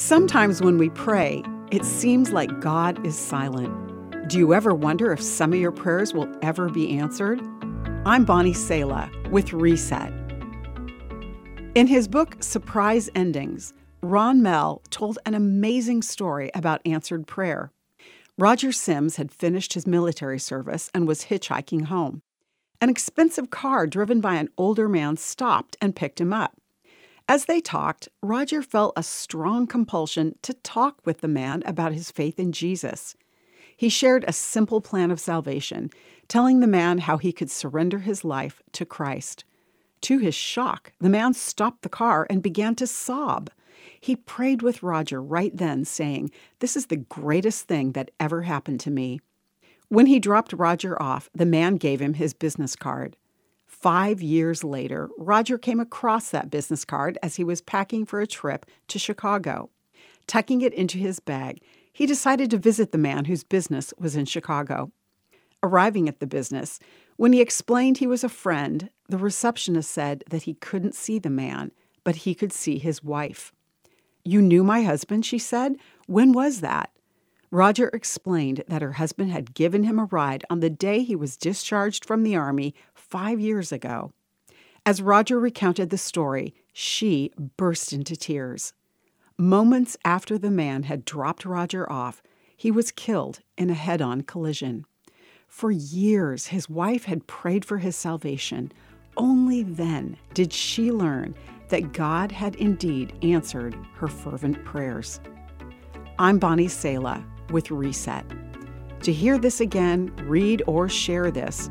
Sometimes when we pray, it seems like God is silent. Do you ever wonder if some of your prayers will ever be answered? I'm Bonnie Sala with Reset. In his book Surprise Endings, Ron Mehl told an amazing story about answered prayer. Roger Sims had finished his military service and was hitchhiking home. An expensive car driven by an older man stopped and picked him up. As they talked, Roger felt a strong compulsion to talk with the man about his faith in Jesus. He shared a simple plan of salvation, telling the man how he could surrender his life to Christ. To his shock, the man stopped the car and began to sob. He prayed with Roger right then, saying, This is the greatest thing that ever happened to me. When he dropped Roger off, the man gave him his business card. Five years later, Roger came across that business card as he was packing for a trip to Chicago. Tucking it into his bag, he decided to visit the man whose business was in Chicago. Arriving at the business, when he explained he was a friend, the receptionist said that he couldn't see the man, but he could see his wife. You knew my husband, she said. When was that? Roger explained that her husband had given him a ride on the day he was discharged from the Army five years ago. As Roger recounted the story, she burst into tears. Moments after the man had dropped Roger off, he was killed in a head on collision. For years, his wife had prayed for his salvation. Only then did she learn that God had indeed answered her fervent prayers. I'm Bonnie Sala with Reset. To hear this again, read or share this,